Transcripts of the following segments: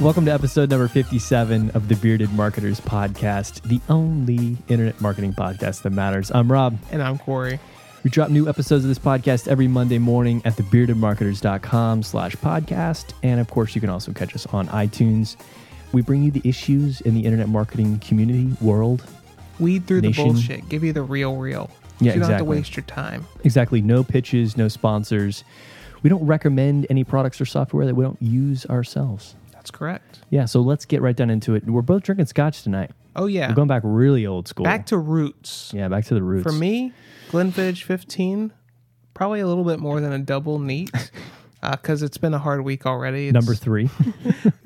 Welcome to episode number 57 of the Bearded Marketers Podcast, the only internet marketing podcast that matters. I'm Rob. And I'm Corey. We drop new episodes of this podcast every Monday morning at thebeardedmarketers.com slash podcast. And of course, you can also catch us on iTunes. We bring you the issues in the internet marketing community world. Weed through Nation. the bullshit. Give you the real, real. Yeah, you don't have to exactly. waste your time. Exactly. No pitches, no sponsors. We don't recommend any products or software that we don't use ourselves. That's correct. Yeah, so let's get right down into it. We're both drinking scotch tonight. Oh yeah. We're going back really old school. Back to roots. yeah, back to the roots. For me, Glenfiddich 15, probably a little bit more than a double neat. Because it's been a hard week already. It's- number three.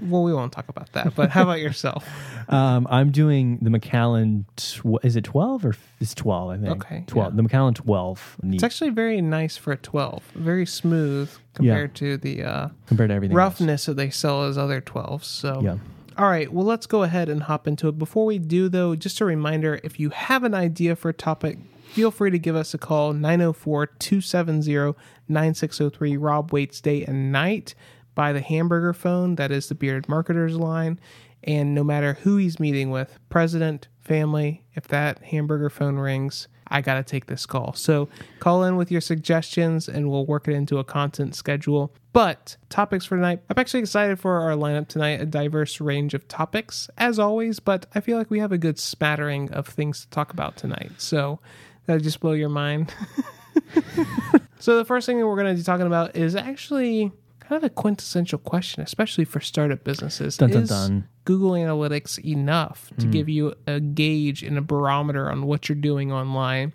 Well, we won't talk about that. But how about yourself? um, I'm doing the Macallan. Tw- is it 12 or f- it's 12? I think. Okay, 12. yeah. The Macallan 12. Neat It's actually very nice for a 12. Very smooth compared to the uh, compared to everything. else. roughness that they sell as other 12s. So Yeah. All right, well, let's go ahead and hop into it. Before we do, though, just a reminder if you have an idea for a topic, feel free to give us a call 904 270 9603. Rob waits day and night by the hamburger phone. That is the Bearded Marketers line. And no matter who he's meeting with, president, family, if that hamburger phone rings, I got to take this call. So call in with your suggestions and we'll work it into a content schedule. But topics for tonight, I'm actually excited for our lineup tonight, a diverse range of topics, as always, but I feel like we have a good smattering of things to talk about tonight. So that'll just blow your mind. so the first thing that we're going to be talking about is actually kind of a quintessential question, especially for startup businesses. Dun, dun, is dun. Google Analytics enough to hmm. give you a gauge and a barometer on what you're doing online?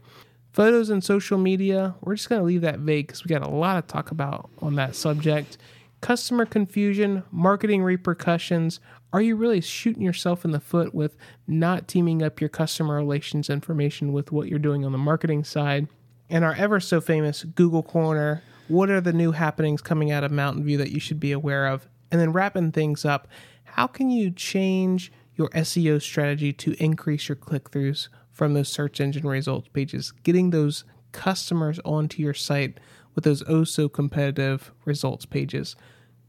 Photos and social media, we're just going to leave that vague because we got a lot to talk about on that subject. Customer confusion, marketing repercussions. Are you really shooting yourself in the foot with not teaming up your customer relations information with what you're doing on the marketing side? And our ever so famous Google Corner. What are the new happenings coming out of Mountain View that you should be aware of? And then wrapping things up, how can you change your SEO strategy to increase your click throughs from those search engine results pages, getting those customers onto your site with those oh so competitive results pages?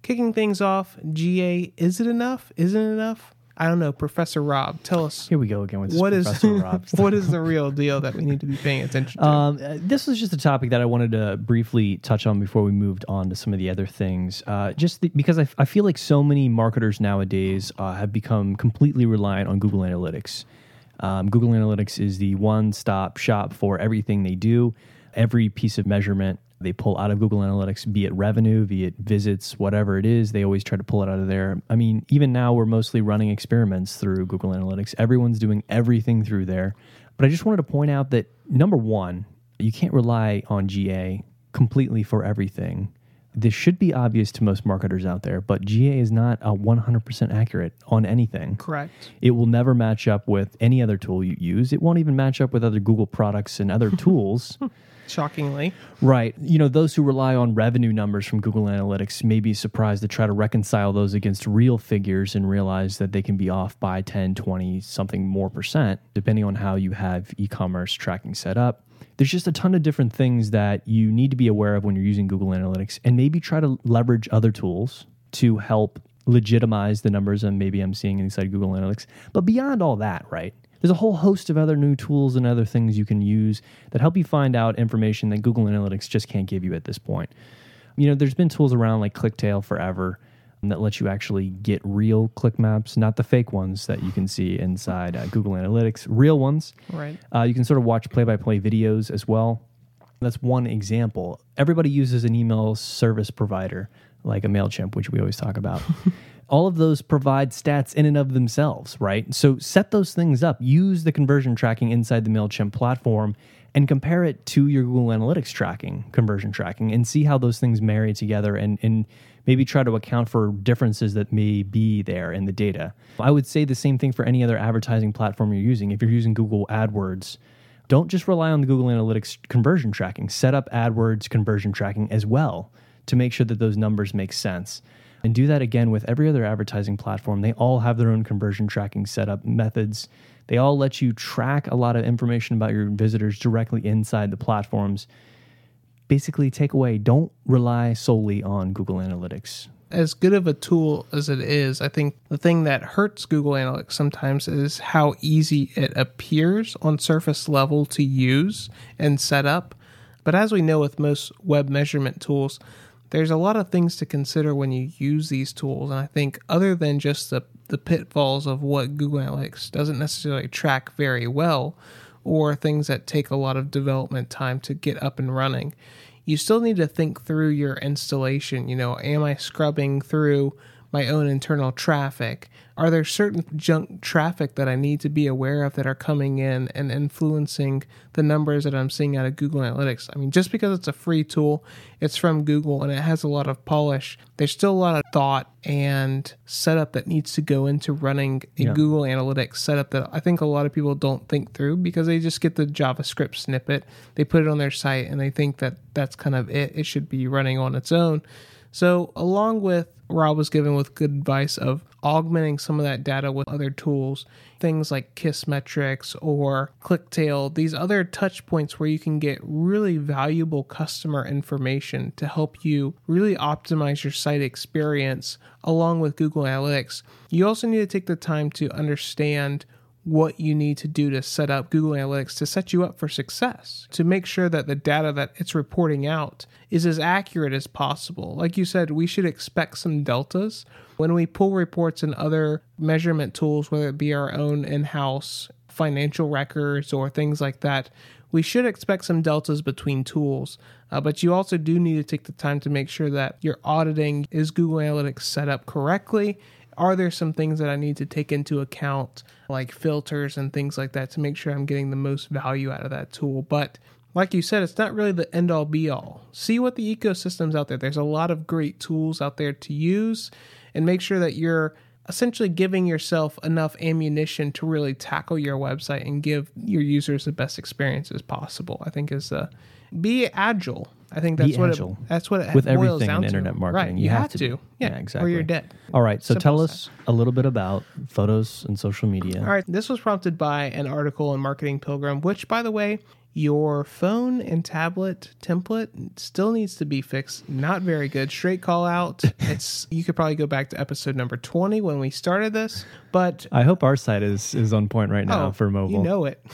Kicking things off, GA, is it enough? Isn't it enough? I don't know. Professor Rob, tell us Here we go again with this what is Professor Rob stuff. what is the real deal that we need to be paying attention to? Um, uh, this was just a topic that I wanted to briefly touch on before we moved on to some of the other things. Uh, just the, because I, I feel like so many marketers nowadays uh, have become completely reliant on Google Analytics. Um, Google Analytics is the one stop shop for everything they do. Every piece of measurement they pull out of Google Analytics, be it revenue, be it visits, whatever it is, they always try to pull it out of there. I mean, even now we're mostly running experiments through Google Analytics. Everyone's doing everything through there. But I just wanted to point out that number one, you can't rely on GA completely for everything. This should be obvious to most marketers out there, but GA is not a 100% accurate on anything. Correct. It will never match up with any other tool you use. It won't even match up with other Google products and other tools. Shockingly. Right. You know, those who rely on revenue numbers from Google Analytics may be surprised to try to reconcile those against real figures and realize that they can be off by 10, 20, something more percent, depending on how you have e commerce tracking set up. There's just a ton of different things that you need to be aware of when you're using Google Analytics and maybe try to leverage other tools to help legitimize the numbers and maybe I'm seeing inside Google Analytics. But beyond all that, right? There's a whole host of other new tools and other things you can use that help you find out information that Google Analytics just can't give you at this point. You know, there's been tools around like ClickTale forever that lets you actually get real click maps, not the fake ones that you can see inside uh, Google Analytics, real ones. Right. Uh, you can sort of watch play by play videos as well. That's one example. Everybody uses an email service provider like a MailChimp, which we always talk about. All of those provide stats in and of themselves, right? So set those things up. Use the conversion tracking inside the MailChimp platform and compare it to your Google Analytics tracking, conversion tracking, and see how those things marry together and, and maybe try to account for differences that may be there in the data. I would say the same thing for any other advertising platform you're using. If you're using Google AdWords, don't just rely on the Google Analytics conversion tracking. Set up AdWords conversion tracking as well to make sure that those numbers make sense. And do that again with every other advertising platform. They all have their own conversion tracking setup methods. They all let you track a lot of information about your visitors directly inside the platforms. Basically, take away, don't rely solely on Google Analytics. as good of a tool as it is, I think the thing that hurts Google Analytics sometimes is how easy it appears on surface level to use and set up. But as we know with most web measurement tools, there's a lot of things to consider when you use these tools. And I think other than just the, the pitfalls of what Google Analytics doesn't necessarily track very well, or things that take a lot of development time to get up and running, you still need to think through your installation. You know, am I scrubbing through my own internal traffic? Are there certain junk traffic that I need to be aware of that are coming in and influencing the numbers that I'm seeing out of Google Analytics? I mean, just because it's a free tool, it's from Google and it has a lot of polish, there's still a lot of thought and setup that needs to go into running a Yeah. Google Analytics setup that I think a lot of people don't think through because they just get the JavaScript snippet, they put it on their site, and they think that that's kind of it. It should be running on its own. So, along with Rob was given with good advice of augmenting some of that data with other tools, things like KISSmetrics or ClickTale, these other touch points where you can get really valuable customer information to help you really optimize your site experience along with Google Analytics. You also need to take the time to understand what you need to do to set up Google Analytics to set you up for success, to make sure that the data that it's reporting out is as accurate as possible. Like you said, we should expect some deltas when we pull reports in other measurement tools, whether it be our own in house financial records or things like that. We should expect some deltas between tools, uh, but you also do need to take the time to make sure that your auditing is Google Analytics set up correctly are there some things that I need to take into account, like filters and things like that, to make sure I'm getting the most value out of that tool? But like you said, it's not really the end all be all. See what the ecosystem's out there. There's a lot of great tools out there to use, and make sure that you're essentially giving yourself enough ammunition to really tackle your website and give your users the best experiences possible. I think is uh, be agile. I think Be that's what agile. it, that's what it with boils everything down in to. internet marketing. Right, You, have, to. to. be. Yeah, exactly. Or you're dead. All right. So Simple tell us a little bit about photos and social media. All right, this was prompted by an article in Marketing Pilgrim, which, by the way, your phone and tablet template still needs to be fixed. Not very good. Straight call out. It's you could probably go back to episode number twenty when we started this, but I hope our site is is on point right now oh, for mobile. You know it.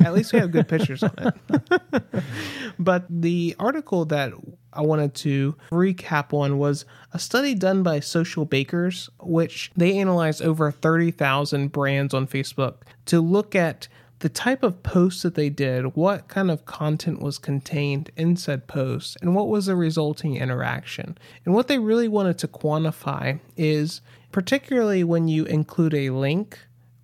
At least we have good pictures on it. but the article that I wanted to recap on was a study done by Socialbakers, which they analyzed over 30,000 brands on Facebook to look at the type of posts that they did, what kind of content was contained in said posts, and what was the resulting interaction. And what they really wanted to quantify is particularly when you include a link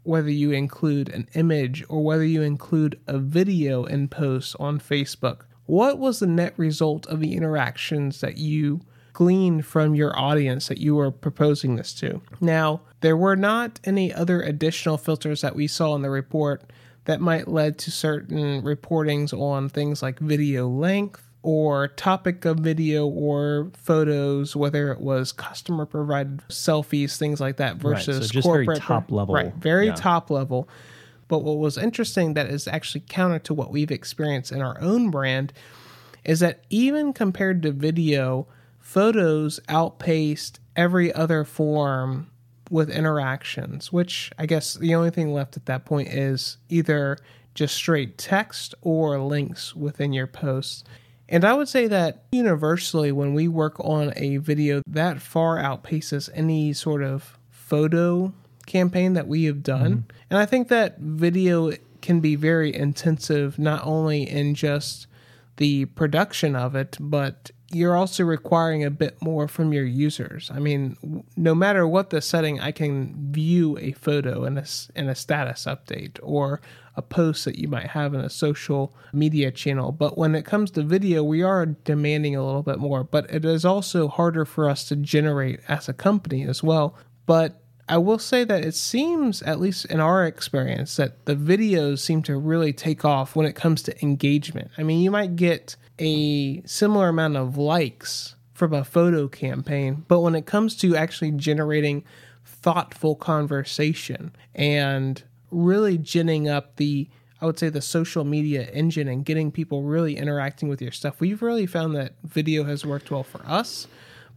whether you include an image or whether you include a video in posts on Facebook. What was the net result of the interactions that you gleaned from your audience that you were proposing this to? Now, there were not any other additional filters that we saw in the report that might lead to certain reportings on things like video length or topic of video or photos, whether it was customer provided selfies, things like that, versus Right, so just very corporate top level. Right, very Yeah. top level. But what was interesting that is actually counter to what we've experienced in our own brand is that even compared to video, photos outpaced every other form with interactions, which I guess the only thing left at that point is either just straight text or links within your posts. And I would say that universally, when we work on a video, that far outpaces any sort of photo campaign that we have done. Mm-hmm. And I think that video can be very intensive, not only in just the production of it, but you're also requiring a bit more from your users. I mean, no matter what the setting, I can view a photo in a, in a status update or a post that you might have in a social media channel. But when it comes to video, we are demanding a little bit more. But it is also harder for us to generate as a company as well. But I will say that it seems, at least in our experience, that the videos seem to really take off when it comes to engagement. I mean, you might get a similar amount of likes from a photo campaign, but when it comes to actually generating thoughtful conversation and really ginning up the I would say the social media engine and getting people really interacting with your stuff. We've really found that video has worked well for us,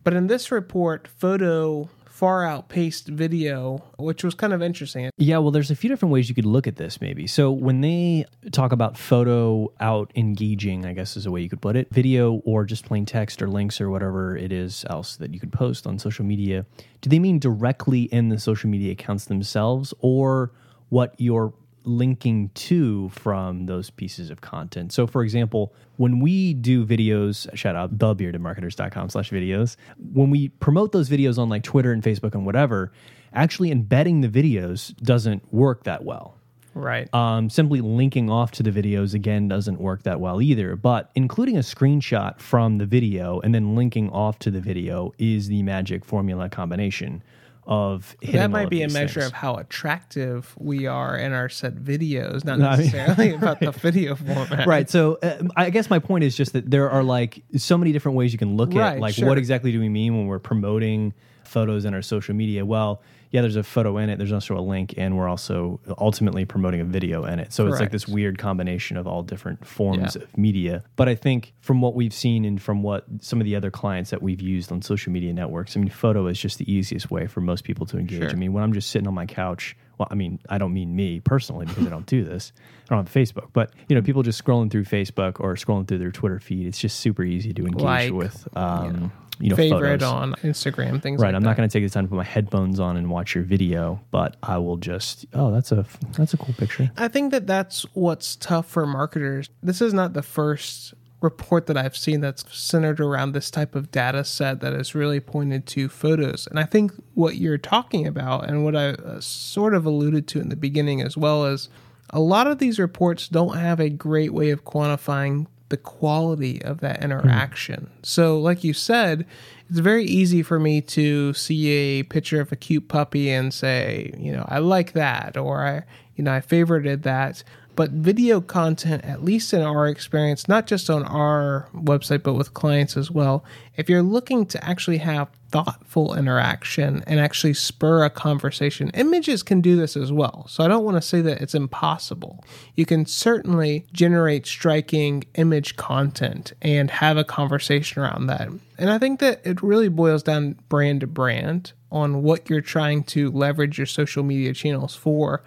But in this report, photo far outpaced video, which was kind of interesting. Yeah, well, there's a few different ways you could look at this, maybe. So, when they talk about photo out engaging, I guess is a way you could put it, video or just plain text or links or whatever it is else that you could post on social media, do they mean directly in the social media accounts themselves or what you're linking to from those pieces of content. So for example, when we do videos, shout out thebeardedmarketers.com slash videos, when we promote those videos on like Twitter and Facebook and whatever, actually embedding the videos doesn't work that well. Right. Um, simply linking off to the videos again doesn't work that well either. But including a screenshot from the video and then linking off to the video is the magic formula combination of that might be a measure things. of how attractive we are in our set videos, not necessarily about the video format. right. So uh, I guess my point is just that there are like so many different ways you can look Right, at like sure. what exactly do we mean when we're promoting photos in our social media? Well, yeah, there's a photo in it. There's also a link, and we're also ultimately promoting a video in it. So it's like this weird combination of all different forms Yeah. of media. But I think from what we've seen and from what some of the other clients that we've used on social media networks, I mean, photo is just the easiest way for most people to engage. Sure. I mean, when I'm just sitting on my couch, well, I mean, I don't mean me personally because I don't do this. I don't have Facebook, but you know, people just scrolling through Facebook or scrolling through their Twitter feed. It's just super easy to engage Like, with, um, you know, Favorite photos. on Instagram, things Right, like I'm that. not going to take the time to put my headphones on and watch your video, but I will just. Oh, that's a that's a cool picture. I think that that's what's tough for marketers. This is not the first report that I've seen that's centered around this type of data set that is really pointed to photos. And I think what you're talking about and what I uh, sort of alluded to in the beginning as well is a lot of these reports don't have a great way of quantifying the quality of that hmm. interaction. So, like you said, it's very easy for me to see a picture of a cute puppy and say, you know, I like that, or I, you know, I favorited that. But video content, at least in our experience, not just on our website, but with clients as well, if you're looking to actually have thoughtful interaction and actually spur a conversation, images can do this as well. So I don't want to say that it's impossible. You can certainly generate striking image content and have a conversation around that. And I think that it really boils down brand to brand on what you're trying to leverage your social media channels for.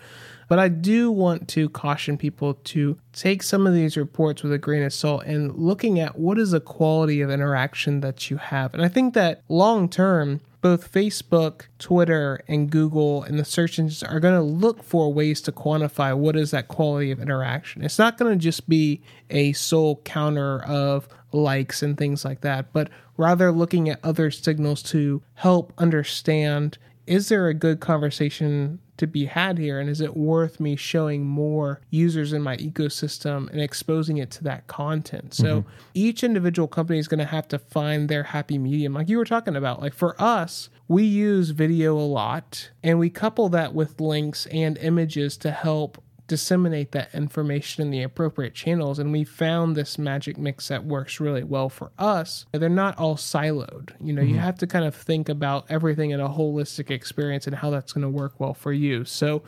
But I do want to caution people to take some of these reports with a grain of salt and looking at what is the quality of interaction that you have. And I think that long term, both Facebook, Twitter, and Google and the search engines are going to look for ways to quantify what is that quality of interaction. It's not going to just be a sole counter of likes and things like that, but rather looking at other signals to help understand is there a good conversation to be had here? And is it worth me showing more users in my ecosystem and exposing it to that content? So mm-hmm. each individual company is going to have to find their happy medium. Like you were talking about like for us we use video a lot and we couple that with links and images to help disseminate that information in the appropriate channels and we found this magic mix that works really well for us. They're not all siloed. You know you mm-hmm. have to kind of think about everything in a holistic experience and how that's going to work well for you. So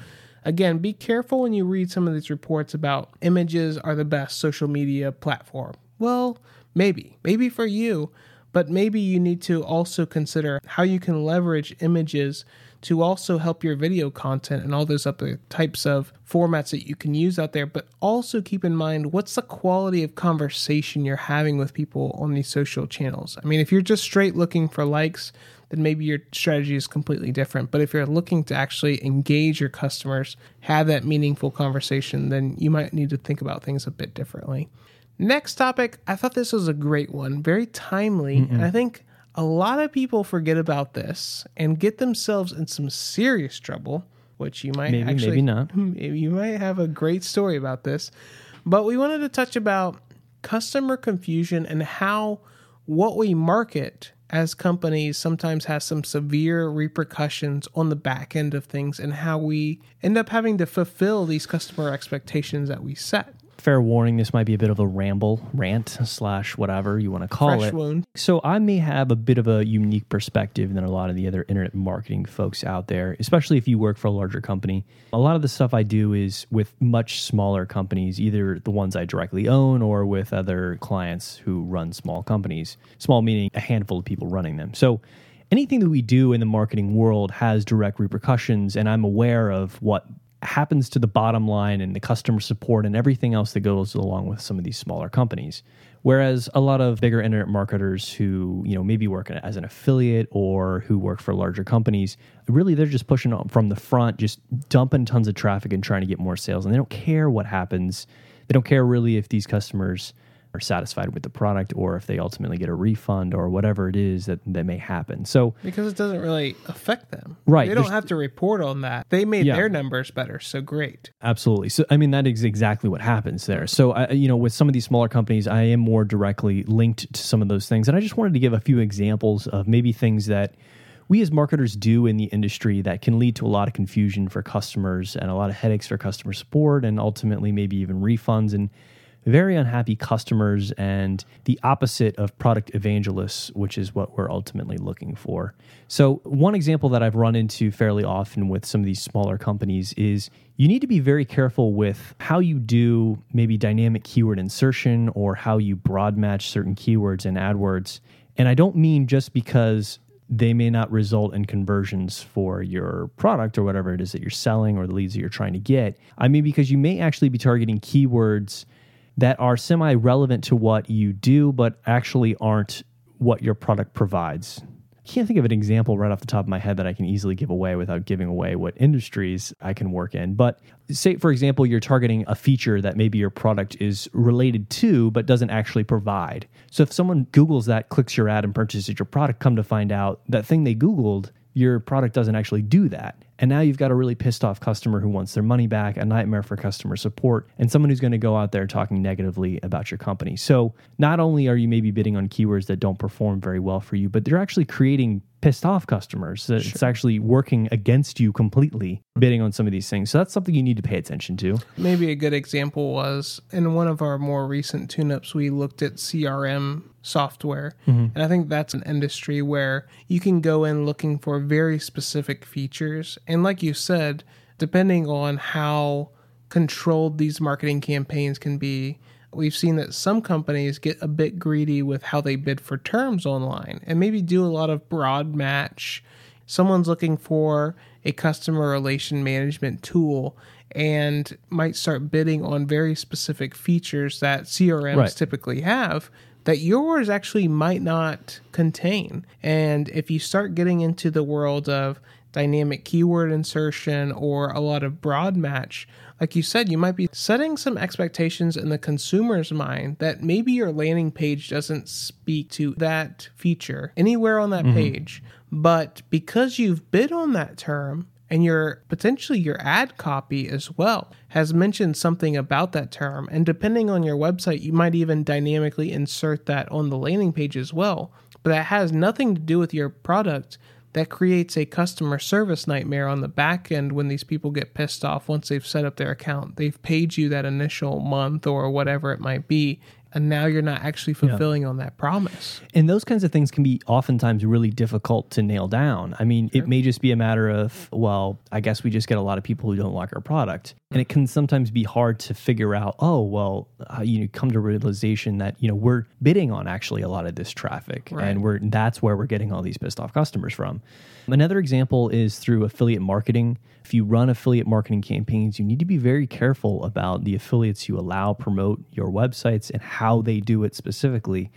again be careful when you read some of these reports about images are the best social media platform. Well maybe maybe for you but maybe you need to also consider how you can leverage images to also help your video content and all those other types of formats that you can use out there. But also keep in mind what's the quality of conversation you're having with people on these social channels. I mean, if you're just straight looking for likes, then maybe your strategy is completely different. But if you're looking to actually engage your customers, have that meaningful conversation, then you might need to think about things a bit differently. Next topic, I thought this was a great one, very timely, and I think a lot of people forget about this and get themselves in some serious trouble, which you might Maybe, actually maybe not. maybe you might have a great story about this. But we wanted to touch about customer confusion and how what we market as companies sometimes has some severe repercussions on the back end of things and how we end up having to fulfill these customer expectations that we set. Fair warning, this might be a bit of a ramble, rant, slash whatever you want to call Fresh it. wound. So I may have a bit of a unique perspective than a lot of the other internet marketing folks out there, especially if you work for a larger company. A lot of the stuff I do is with much smaller companies, either the ones I directly own or with other clients who run small companies. Small meaning a handful of people running them. So anything that we do in the marketing world has direct repercussions, and I'm aware of what happens to the bottom line and the customer support and everything else that goes along with some of these smaller companies. Whereas a lot of bigger internet marketers who, you know, maybe work as an affiliate or who work for larger companies, really they're just pushing from the front, just dumping tons of traffic and trying to get more sales. And they don't care what happens. They don't care really if these customers are satisfied with the product or if they ultimately get a refund or whatever it is that, that may happen. So Because it doesn't really affect them. Right, They don't have to report on that. They made Yeah. their numbers better. So great. Absolutely. So, I mean, that is exactly what happens there. So, I, you know, with some of these smaller companies, I am more directly linked to some of those things. And I just wanted to give a few examples of maybe things that we as marketers do in the industry that can lead to a lot of confusion for customers and a lot of headaches for customer support and ultimately maybe even refunds and very unhappy customers and the opposite of product evangelists, which is what we're ultimately looking for. So, one example that I've run into fairly often with some of these smaller companies is you need to be very careful with how you do maybe dynamic keyword insertion or how you broad match certain keywords in AdWords. And I don't mean just because they may not result in conversions for your product or whatever it is that you're selling or the leads that you're trying to get. I mean, because you may actually be targeting keywords that are semi relevant to what you do, but actually aren't what your product provides. I can't think of an example right off the top of my head that I can easily give away without giving away what industries I can work in. But say, for example, you're targeting a feature that maybe your product is related to, but doesn't actually provide. So if someone Googles that, clicks your ad, and purchases your product, come to find out that thing they Googled, your product doesn't actually do that. And now you've got a really pissed off customer who wants their money back, a nightmare for customer support, and someone who's going to go out there talking negatively about your company. So not only are you maybe bidding on keywords that don't perform very well for you, but they're actually creating pissed off customers. So It's actually working against you completely bidding on some of these things. So that's something you need to pay attention to. Maybe a good example was in one of our more recent tune ups, we looked at CRM software. Mm-hmm. And I think that's an industry where you can go in looking for very specific features. And like you said, depending on how controlled these marketing campaigns can be, we've seen that some companies get a bit greedy with how they bid for terms online and maybe do a lot of broad match. Someone's looking for a customer relation management tool and might start bidding on very specific features that CRMs Right. typically have that yours actually might not contain. And if you start getting into the world of dynamic keyword insertion or a lot of broad match, like you said, you might be setting some expectations in the consumer's mind that maybe your landing page doesn't speak to that feature anywhere on that mm-hmm. page. But because you've bid on that term, and your potentially your ad copy as well has mentioned something about that term and depending on your website you might even dynamically insert that on the landing page as well. But that has nothing to do with your product that creates a customer service nightmare on the back end when these people get pissed off once they've set up their account. They've paid you that initial month or whatever it might be and now you're not actually fulfilling on that promise And those kinds of things can be oftentimes really difficult to nail down. I mean, it may just be a matter of, well, I guess we just get a lot of people who don't like our product. And it can sometimes be hard to figure out, oh, well, uh, you come to realization that, you know, we're bidding on actually a lot of this traffic Right. and we're that's where we're getting all these pissed off customers from. Another example is through affiliate marketing. If you run affiliate marketing campaigns, you need to be very careful about the affiliates you allow promote your websites and how they do it specifically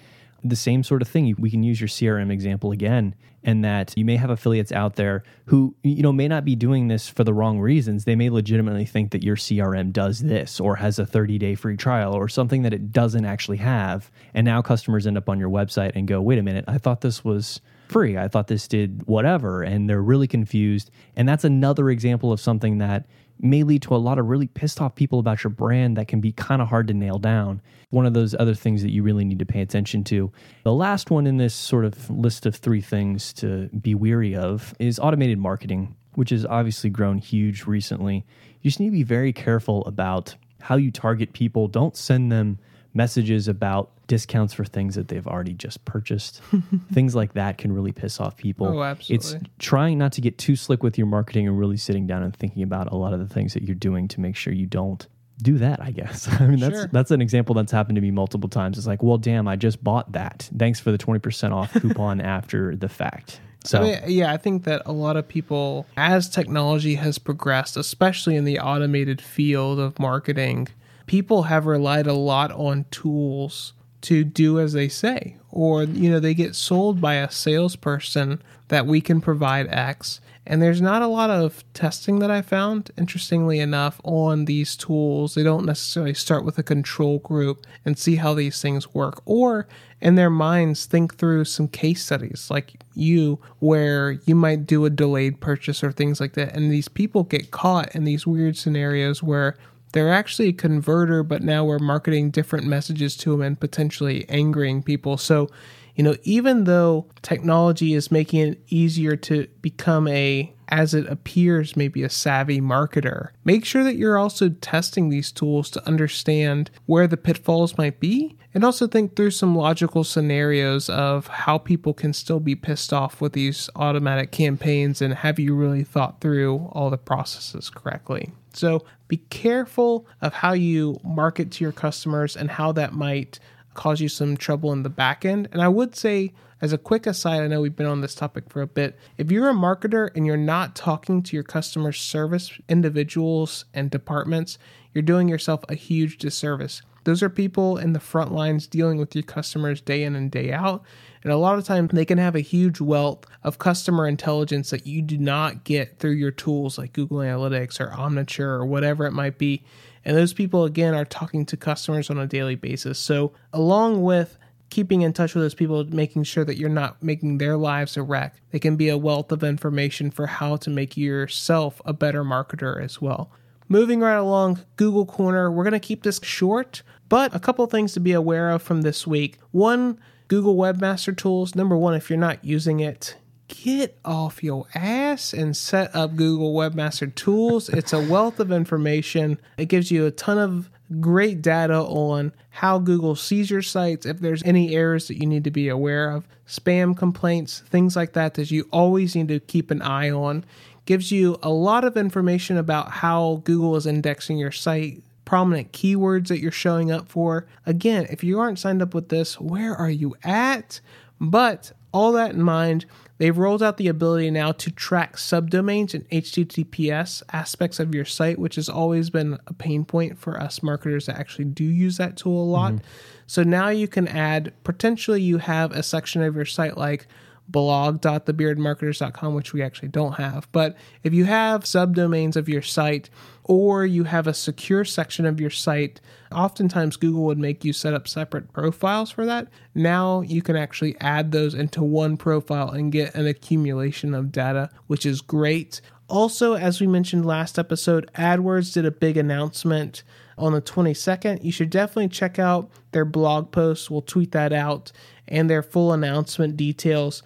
the same sort of thing. We can use your CRM example again, and that you may have affiliates out there who you know may not be doing this for the wrong reasons. They may legitimately think that your CRM does this or has a 30 day free trial or something that it doesn't actually have. And now customers end up on your website and go, "Wait a minute, I thought this was." Free. I thought this did whatever, and they're really confused. And that's another example of something that may lead to a lot of really pissed off people about your brand that can be kind of hard to nail down. One of those other things that you really need to pay attention to. The last one in this sort of list of three things to be weary of is automated marketing, which has obviously grown huge recently. You just need to be very careful about how you target people. Don't send them messages about discounts for things that they've already just purchased. things like that can really piss off people. Oh, absolutely. It's trying not to get too slick with your marketing and really sitting down and thinking about a lot of the things that you're doing to make sure you don't do that, I guess. I mean, that's Sure. that's an example that's happened to me multiple times. It's like, well, damn, I just bought that. Thanks for the 20% off coupon after the fact. So, I mean, yeah, I think that a lot of people, as technology has progressed, especially in the automated field of marketing, people have relied a lot on tools to do as they say. Or, you know, they get sold by a salesperson that we can provide X. And there's not a lot of testing that I found, interestingly enough, on these tools. They don't necessarily start with a control group and see how these things work, or in their minds think through some case studies like you, where you might do a delayed purchase or things like that. And these people get caught in these weird scenarios where they're actually a converter, but now we're marketing different messages to them and potentially angering people. So, you know, even though technology is making it easier to become a, as it appears, maybe a savvy marketer, make sure that you're also testing these tools to understand where the pitfalls might be and also think through some logical scenarios of how people can still be pissed off with these automatic campaigns and have you really thought through all the processes correctly. So be careful of how you market to your customers and how that might cause you some trouble in the back end. And I would say, as a quick aside, I know we've been on this topic for a bit. If you're a marketer and you're not talking to your customer service individuals and departments, you're doing yourself a huge disservice. Those are people in the front lines dealing with your customers day in and day out. And a lot of times they can have a huge wealth of customer intelligence that you do not get through your tools like Google Analytics or Omniture or whatever it might be. And those people, again, are talking to customers on a daily basis. So, along with keeping in touch with those people, making sure that you're not making their lives a wreck, they can be a wealth of information for how to make yourself a better marketer as well. Moving right along, Google Corner, we're going to keep this short, but a couple things to be aware of from this week. One, Google Webmaster Tools. Number one, if you're not using it, get off your ass and set up Google Webmaster Tools. It's a wealth of information. It gives you a ton of great data on how Google sees your sites, if there's any errors that you need to be aware of, spam complaints, things like that that you always need to keep an eye on. Gives you a lot of information about how Google is indexing your site, prominent keywords that you're showing up for. Again, if you aren't signed up with this, where are you at? But all that in mind, they've rolled out the ability now to track subdomains and HTTPS aspects of your site, which has always been a pain point for us marketers that actually do use that tool a lot. Mm-hmm. So now you can add, potentially, you have a section of your site like blog.thebeardmarketers.com, which we actually don't have. But if you have subdomains of your site or you have a secure section of your site, oftentimes Google would make you set up separate profiles for that. Now you can actually add those into one profile and get an accumulation of data, which is great. Also, as we mentioned last episode, AdWords did a big announcement on the 22nd. You should definitely check out their blog post. We'll tweet that out and their full announcement details.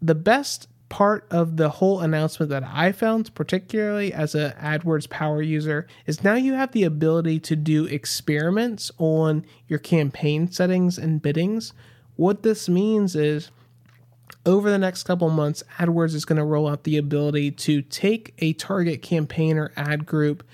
The best part of the whole announcement that I found, particularly as a AdWords power user, is now you have the ability to do experiments on your campaign settings and biddings. What this means is over the next couple months, AdWords is going to roll out the ability to take a target campaign or ad group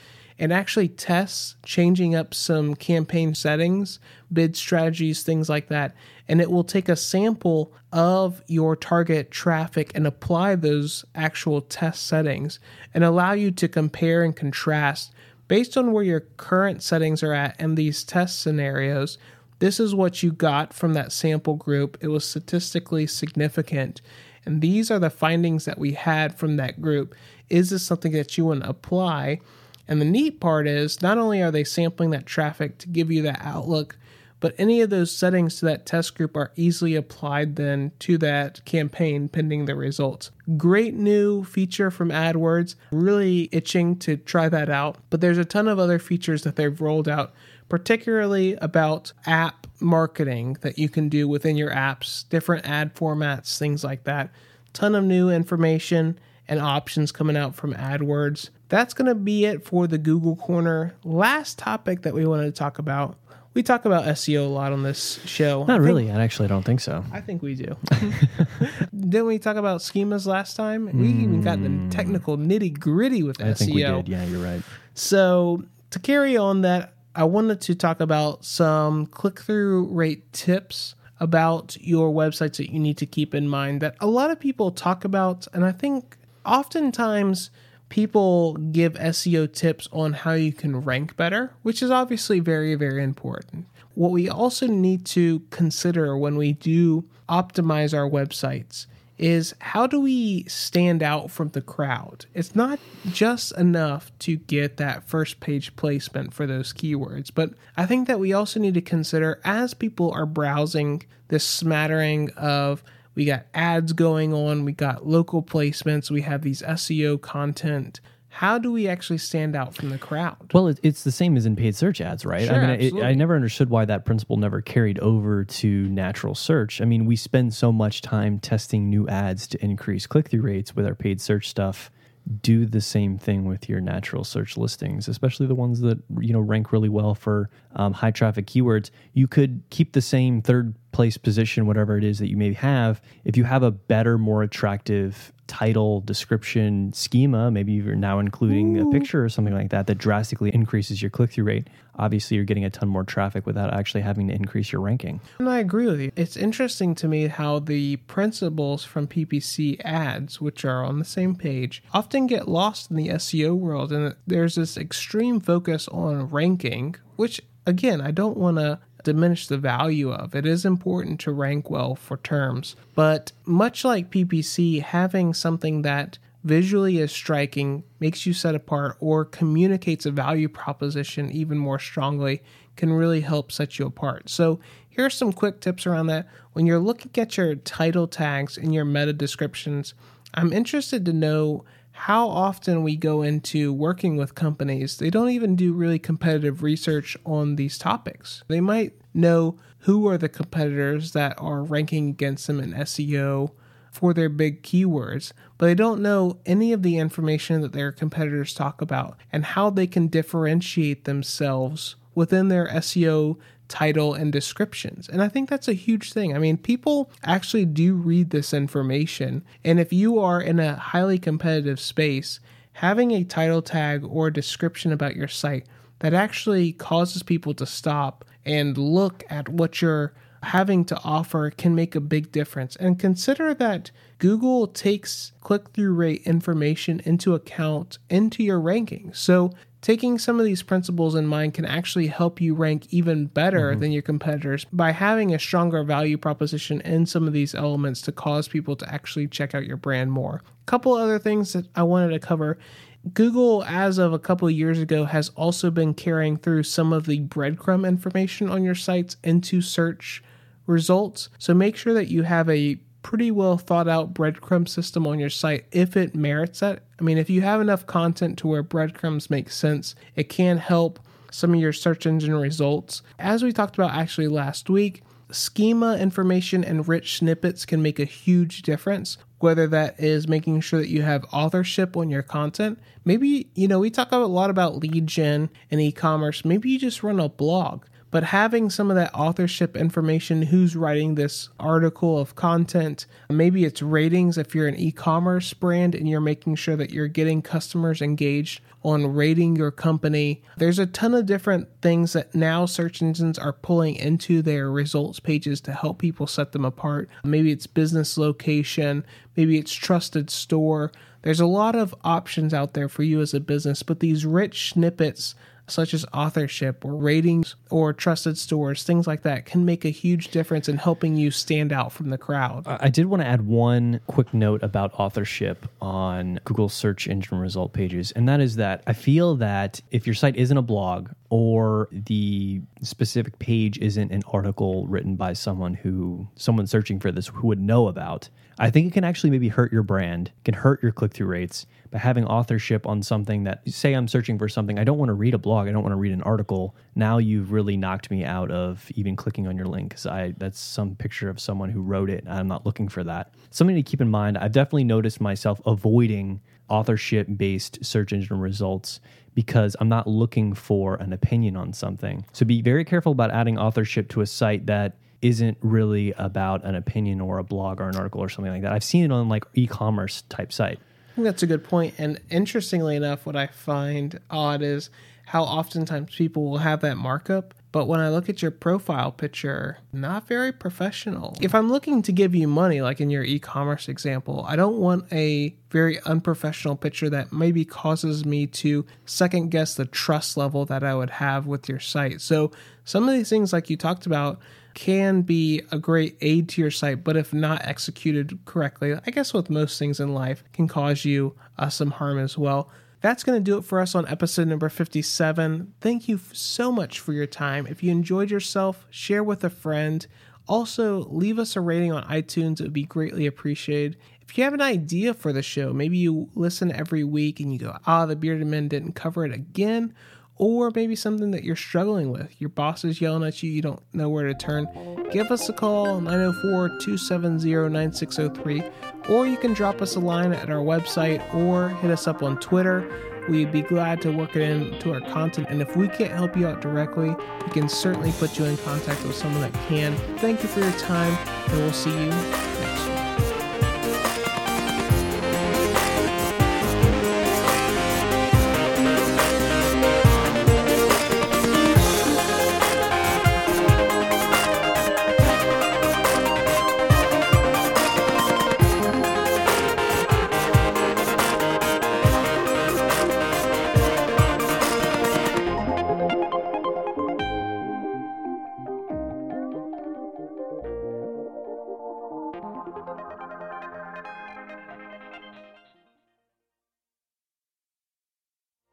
and actually test changing up some campaign settings, bid strategies, things like that. And it will take a sample of your target traffic and apply those actual test settings and allow you to compare and contrast based on where your current settings are at and these test scenarios. This is what you got from that sample group. It was statistically significant. And these are the findings that we had from that group. Is this something that you want to apply? And the neat part is not only are they sampling that traffic to give you that outlook, but any of those settings to that test group are easily applied then to that campaign pending the results. Great new feature from AdWords. Really itching to try that out. But there's a ton of other features that they've rolled out, particularly about app marketing that you can do within your apps, different ad formats, things like that. Ton of new information and options coming out from AdWords. That's going to be it for the Google Corner. Last topic that we wanted to talk about. We talk about SEO a lot on this show. Not really. I actually don't think so. I think we do. Didn't we talk about schemas last time? We even got the technical nitty gritty with Hmm. I SEO. think we did. Yeah, you're right. So to carry on that, I wanted to talk about some click through rate tips about your websites that you need to keep in mind that a lot of people talk about. And I think oftentimes people give SEO tips on how you can rank better, which is obviously very, very important. What we also need to consider when we do optimize our websites is how do we stand out from the crowd? It's not just enough to get that first page placement for those keywords, but I think that we also need to consider as people are browsing this smattering of we got ads going on, we got local placements, we have these SEO content. How do we actually stand out from the crowd? Well, it, it's the same as in paid search ads, right? Sure, I mean, it, I never understood why that principle never carried over to natural search. I mean, we spend so much time testing new ads to increase click through rates with our paid search stuff. Do the same thing with your natural search listings, especially the ones that you know rank really well for um, high traffic keywords. You could keep the same third place position, whatever it is that you may have, if you have a better, more attractive title, description, schema. Maybe you're now including a picture or something like that that drastically increases your click through rate. Obviously, you're getting a ton more traffic without actually having to increase your ranking. And I agree with you. It's interesting to me how the principles from PPC ads, which are on the same page, often get lost in the SEO world. And there's this extreme focus on ranking, which, again, I don't want to diminish the value of. It is important to rank well for terms. But much like PPC, having something that visually is striking, makes you set apart, or communicates a value proposition even more strongly can really help set you apart. So, here are some quick tips around that. When you're looking at your title tags and your meta descriptions, I'm interested to know how often we go into working with companies. They don't even do really competitive research on these topics. They might know who are the competitors that are ranking against them in SEO for their big keywords, but they don't know any of the information that their competitors talk about and how they can differentiate themselves within their SEO title and descriptions. And I think that's a huge thing. I mean, people actually do read this information. And if you are in a highly competitive space, having a title tag or description about your site that actually causes people to stop and look at what you're having to offer can make a big difference. And consider that Google takes click through rate information into account into your ranking. So, taking some of these principles in mind can actually help you rank even better mm-hmm. than your competitors by having a stronger value proposition in some of these elements to cause people to actually check out your brand more. A couple other things that I wanted to cover. Google, as of a couple of years ago, has also been carrying through some of the breadcrumb information on your sites into search results. So make sure that you have a pretty well thought out breadcrumb system on your site if it merits that. I mean, if you have enough content to where breadcrumbs make sense, it can help some of your search engine results. As we talked about actually last week, schema information and rich snippets can make a huge difference whether that is making sure that you have authorship on your content maybe you know we talk a lot about lead gen and e-commerce maybe you just run a blog but having some of that authorship information who's writing this article of content maybe it's ratings if you're an e-commerce brand and you're making sure that you're getting customers engaged on rating your company there's a ton of different things that now search engines are pulling into their results pages to help people set them apart. Maybe it's business location maybe it's trusted store. There's a lot of options out there for you as a business but these rich snippets such as authorship or ratings or trusted stores, things like that, can make a huge difference in helping you stand out from the crowd. I did want to add one quick note about authorship on Google search engine result pages, and that is that I feel that if your site isn't a blog or the specific page isn't an article written by someone who someone searching for this who would know about, I think it can actually maybe hurt your brand, can hurt your click through rates by having authorship on something that say I'm searching for something I don't want to read a blog, I don't want to read an article. Now you've really knocked me out of even clicking on your link because I that's some picture of someone who wrote it. I'm not looking for that. Something to keep in mind. I've definitely noticed myself avoiding authorship based search engine results because I'm not looking for an opinion on something. So be very careful about adding authorship to a site that isn't really about an opinion or a blog or an article or something like that. I've seen it on like e-commerce type site. That's a good point. And interestingly enough, what I find odd is how oftentimes people will have that markup. But when I look at your profile picture, not very professional. If I'm looking to give you money, like in your e commerce example, I don't want a very unprofessional picture that maybe causes me to second guess the trust level that I would have with your site. So, some of these things, like you talked about, can be a great aid to your site, but if not executed correctly, I guess with most things in life, can cause you uh, some harm as well. That's going to do it for us on episode number 57. Thank you so much for your time. If you enjoyed yourself, share with a friend. Also, leave us a rating on iTunes. It would be greatly appreciated. If you have an idea for the show, maybe you listen every week and you go, ah, the Bearded Men didn't cover it again, or maybe something that you're struggling with. Your boss is yelling at you, you don't know where to turn. Give us a call, 904 270 9603, or you can drop us a line at our website or hit us up on Twitter. We'd be glad to work it into our content. And if we can't help you out directly, we can certainly put you in contact with someone that can. Thank you for your time, and we'll see you